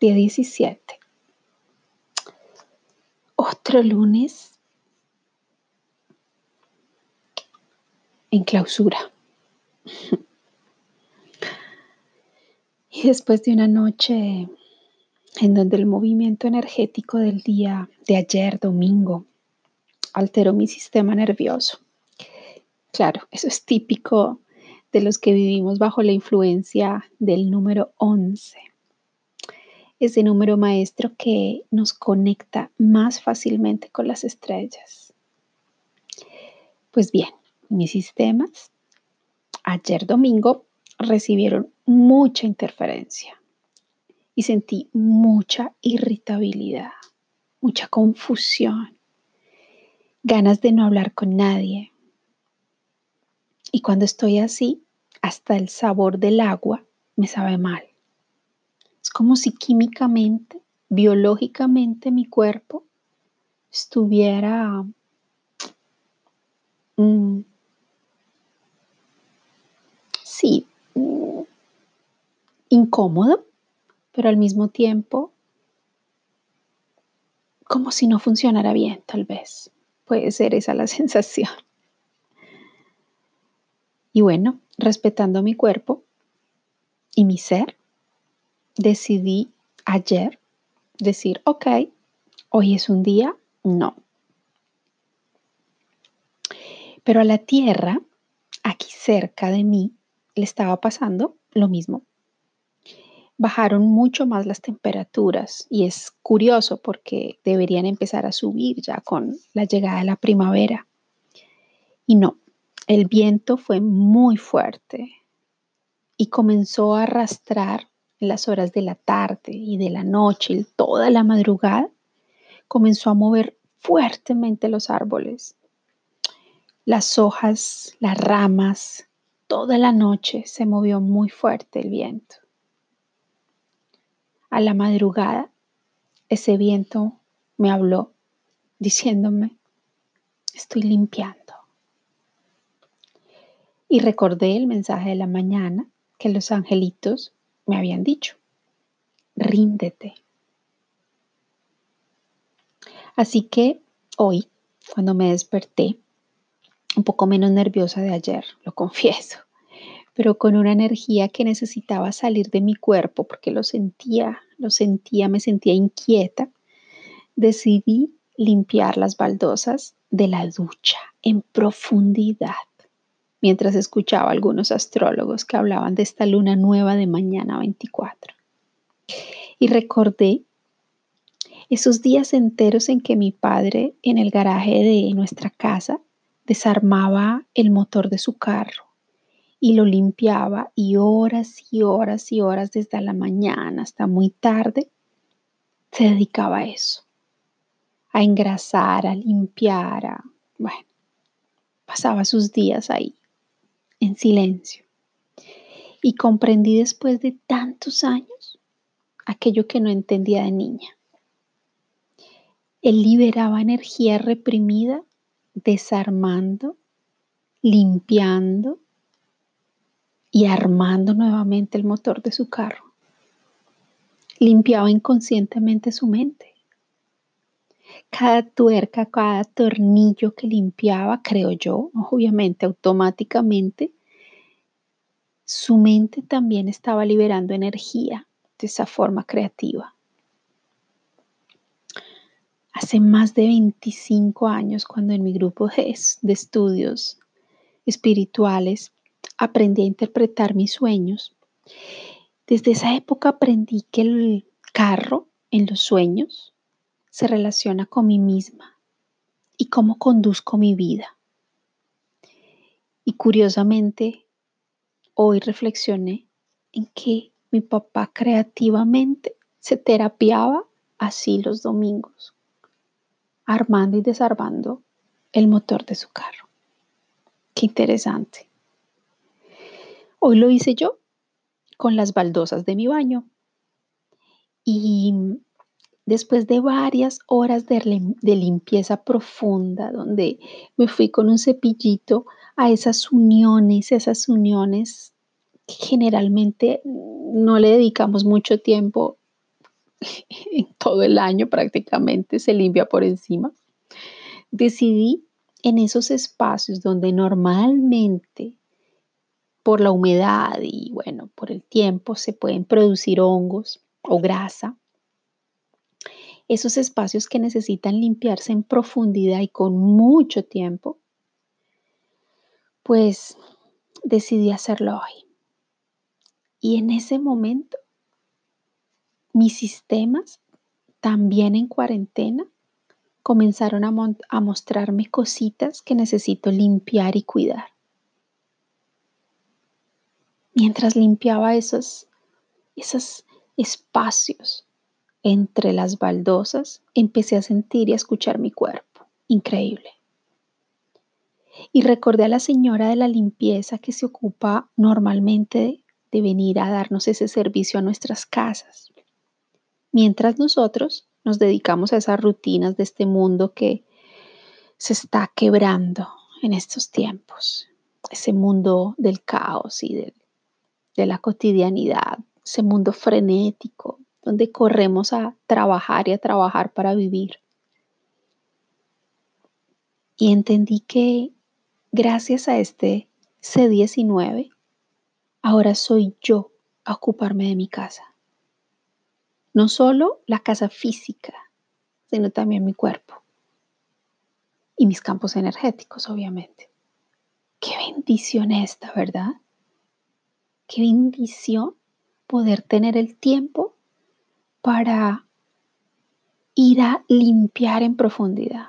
cuarentena, día 17. Otro lunes en clausura. Y después de una noche en donde el movimiento energético del día de ayer, domingo, alteró mi sistema nervioso. Claro, eso es típico de los que vivimos bajo la influencia del número 11. Ese número maestro que nos conecta más fácilmente con las estrellas. Pues bien, mis sistemas ayer domingo recibieron mucha interferencia y sentí mucha irritabilidad, mucha confusión, ganas de no hablar con nadie, y cuando estoy así, hasta el sabor del agua me sabe mal. Como si químicamente, biológicamente mi cuerpo estuviera mm, sí, mm, incómodo, pero al mismo tiempo como si no funcionara bien, tal vez. Puede ser esa la sensación. Y bueno, respetando mi cuerpo y mi ser, decidí ayer decir, ok, hoy es un día, no. Pero a la tierra, aquí cerca de mí, le estaba pasando lo mismo. Bajaron mucho más las temperaturas y es curioso porque deberían empezar a subir ya con la llegada de la primavera. Y no, el viento fue muy fuerte y comenzó a arrastrar en las horas de la tarde y de la noche y toda la madrugada. Comenzó a mover fuertemente los árboles, las hojas, las ramas. Toda la noche se movió muy fuerte el viento. A la madrugada, ese viento me habló diciéndome, estoy limpiando. Y recordé el mensaje de la mañana que los angelitos me habían dicho. Ríndete. Así que hoy, cuando me desperté, un poco menos nerviosa de ayer, lo confieso, pero con una energía que necesitaba salir de mi cuerpo porque lo sentía, lo sentía, me sentía inquieta, decidí limpiar las baldosas de la ducha en profundidad mientras escuchaba a algunos astrólogos que hablaban de esta luna nueva de mañana 24. Y recordé esos días enteros en que mi padre en el garaje de nuestra casa desarmaba el motor de su carro y lo limpiaba y horas y horas y horas desde la mañana hasta muy tarde se dedicaba a eso, a engrasar, a limpiar, a, bueno, pasaba sus días ahí en silencio. Y comprendí después de tantos años aquello que no entendía de niña. Él liberaba energía reprimida, desarmando, limpiando y armando nuevamente el motor de su carro. Limpiaba inconscientemente su mente. Cada tuerca, cada tornillo que limpiaba, creo yo, obviamente automáticamente, su mente también estaba liberando energía de esa forma creativa. Hace más de 25 años, cuando en mi grupo de, estudios espirituales aprendí a interpretar mis sueños, desde esa época aprendí que el carro en los sueños se relaciona con mí misma y cómo conduzco mi vida. Y curiosamente, hoy reflexioné en que mi papá creativamente se terapiaba así los domingos, armando y desarmando el motor de su carro. Qué interesante. Hoy lo hice yo con las baldosas de mi baño. Y después de varias horas de, limpieza profunda, donde me fui con un cepillito a esas uniones, esas uniones generalmente no le dedicamos mucho tiempo en todo el año prácticamente, se limpia por encima. Decidí en esos espacios donde normalmente por la humedad y bueno, por el tiempo se pueden producir hongos o grasa. Esos espacios que necesitan limpiarse en profundidad y con mucho tiempo, pues decidí hacerlo hoy. Y en ese momento, mis sistemas, también en cuarentena, comenzaron a, mostrarme cositas que necesito limpiar y cuidar. Mientras limpiaba esos, esos espacios entre las baldosas, empecé a sentir y a escuchar mi cuerpo. Increíble. Y recordé a la señora de la limpieza que se ocupa normalmente de venir a darnos ese servicio a nuestras casas. Mientras nosotros nos dedicamos a esas rutinas de este mundo que se está quebrando en estos tiempos, ese mundo del caos y de, la cotidianidad, ese mundo frenético donde corremos a trabajar y a trabajar para vivir. Y entendí que gracias a este C19, ahora soy yo a ocuparme de mi casa. No solo la casa física, sino también mi cuerpo. Y mis campos energéticos, obviamente. Qué bendición esta, ¿verdad? Qué bendición poder tener el tiempo para ir a limpiar en profundidad.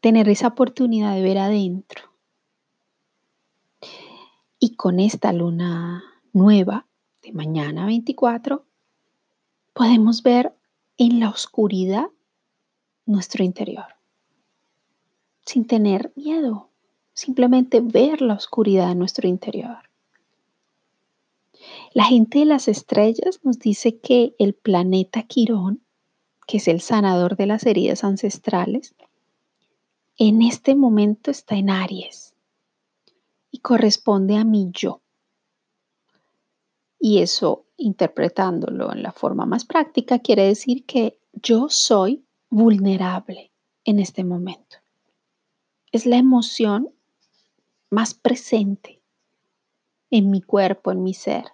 Tener esa oportunidad de ver adentro. Y con esta luna nueva, de mañana 24, podemos ver en la oscuridad nuestro interior, sin tener miedo, simplemente ver la oscuridad de nuestro interior. La gente de las estrellas nos dice que el planeta Quirón, que es el sanador de las heridas ancestrales, en este momento está en Aries y corresponde a mi yo. Y eso, interpretándolo en la forma más práctica, quiere decir que yo soy vulnerable en este momento. Es la emoción más presente en mi cuerpo, en mi ser,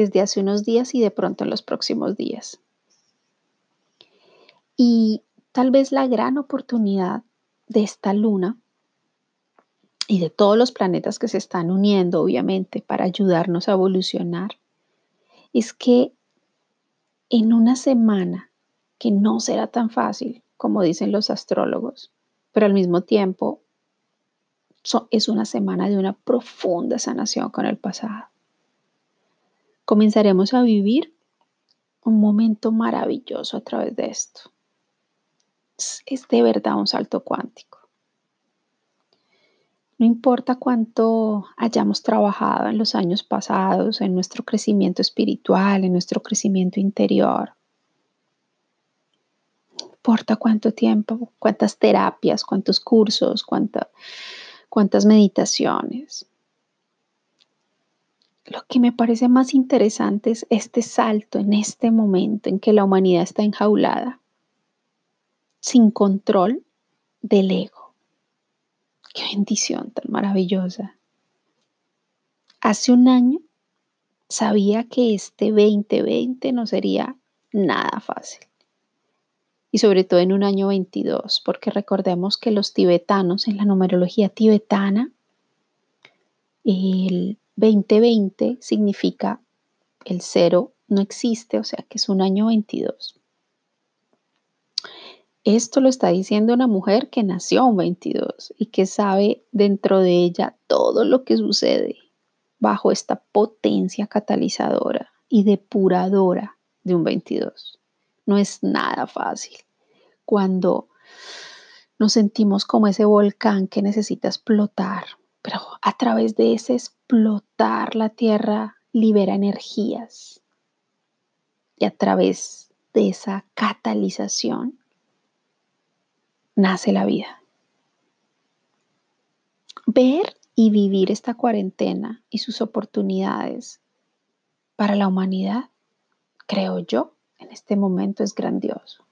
desde hace unos días y de pronto en los próximos días. Y tal vez la gran oportunidad de esta luna y de todos los planetas que se están uniendo, obviamente, para ayudarnos a evolucionar, es que en una semana que no será tan fácil, como dicen los astrólogos, pero al mismo tiempo es una semana de una profunda sanación con el pasado. Comenzaremos a vivir un momento maravilloso a través de esto. Es de verdad un salto cuántico. No importa cuánto hayamos trabajado en los años pasados, en nuestro crecimiento espiritual, en nuestro crecimiento interior. No importa cuánto tiempo, cuántas terapias, cuántos cursos, cuántas meditaciones. Lo que me parece más interesante es este salto en este momento en que la humanidad está enjaulada, sin control del ego Qué bendición tan maravillosa. Hace un año sabía que este 2020 no sería nada fácil. Y sobre todo en un año 22, porque recordemos que los tibetanos, en la numerología tibetana, el 2020 significa el cero no existe, o sea que es un año 22. Esto lo está diciendo una mujer que nació un 22 y que sabe dentro de ella todo lo que sucede bajo esta potencia catalizadora y depuradora de un 22. No es nada fácil cuando nos sentimos como ese volcán que necesita explotar, pero a través de ese explotar la Tierra libera energías y a través de esa catalización nace la vida. Ver y vivir esta cuarentena y sus oportunidades para la humanidad, creo yo, en este momento es grandioso.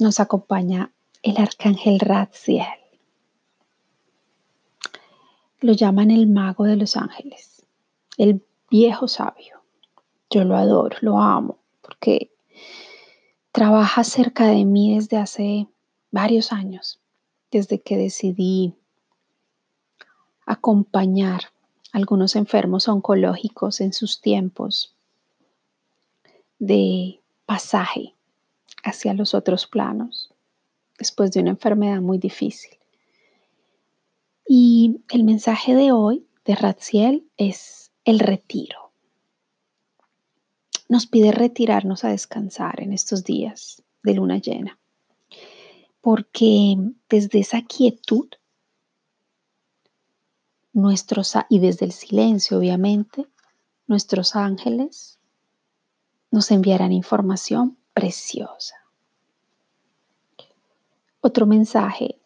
Nos acompaña el arcángel Ratziel. Lo llaman el mago de los ángeles, el viejo sabio. Yo lo adoro, lo amo, porque trabaja cerca de mí desde hace varios años, desde que decidí acompañar a algunos enfermos oncológicos en sus tiempos de pasaje hacia los otros planos después de una enfermedad muy difícil. Y el mensaje de hoy de Ratziel es el retiro. Nos pide retirarnos a descansar en estos días de luna llena, porque desde esa quietud, nuestros, y desde el silencio obviamente, nuestros ángeles nos enviarán información preciosa. Otro mensaje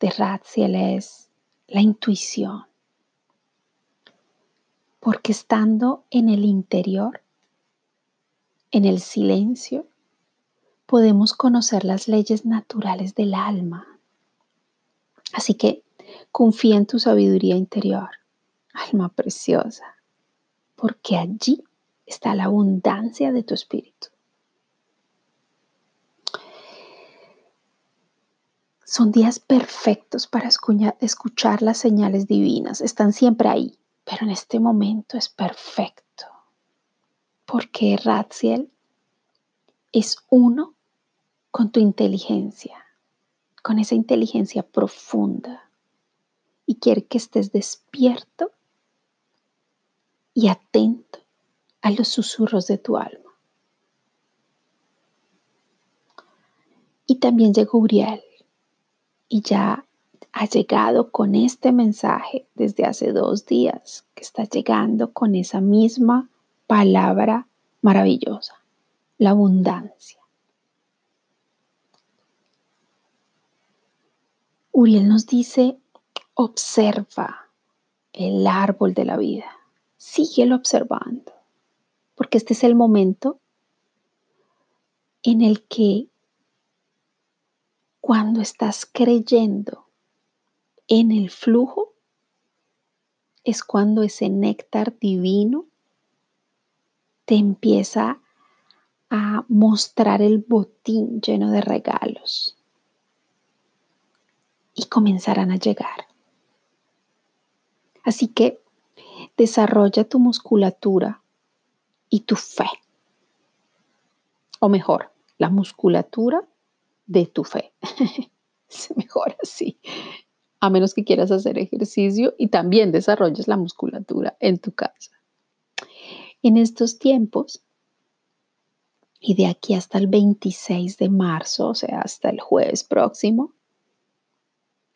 de Ratziel es la intuición. Porque estando en el interior, en el silencio, podemos conocer las leyes naturales del alma. Así que confía en tu sabiduría interior, alma preciosa, porque allí está la abundancia de tu espíritu. Son días perfectos para escuchar las señales divinas. Están siempre ahí, pero en este momento es perfecto. Porque Ratziel es uno con tu inteligencia, con esa inteligencia profunda. Y quiere que estés despierto y atento a los susurros de tu alma. Y también llegó Uriel y ya ha llegado con este mensaje desde hace dos días, que está llegando con esa misma palabra maravillosa, la abundancia. Uriel nos dice, observa el árbol de la vida, síguelo observando, porque este es el momento en el que cuando estás creyendo en el flujo, es cuando ese néctar divino te empieza a mostrar el botín lleno de regalos y comenzarán a llegar. Así que desarrolla tu musculatura y tu fe. O mejor, la musculatura de tu fe. Se mejor así. A menos que quieras hacer ejercicio y también desarrolles la musculatura en tu casa. En estos tiempos, y de aquí hasta el 26 de marzo, o sea, hasta el jueves próximo,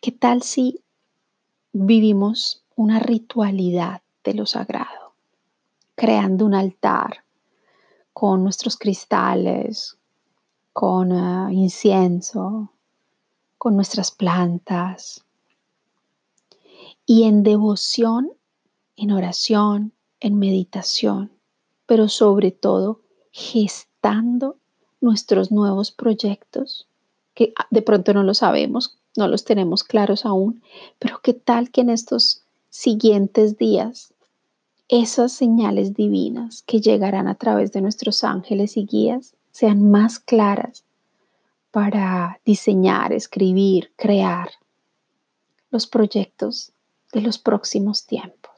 ¿qué tal si vivimos una ritualidad de lo sagrado, creando un altar con nuestros cristales, con eh, incienso, con nuestras plantas. Y en devoción, en oración, en meditación, pero sobre todo gestando nuestros nuevos proyectos, que de pronto no lo sabemos, no los tenemos claros aún, pero qué tal que en estos siguientes días esas señales divinas que llegarán a través de nuestros ángeles y guías sean más claras para diseñar, escribir, crear los proyectos de los próximos tiempos.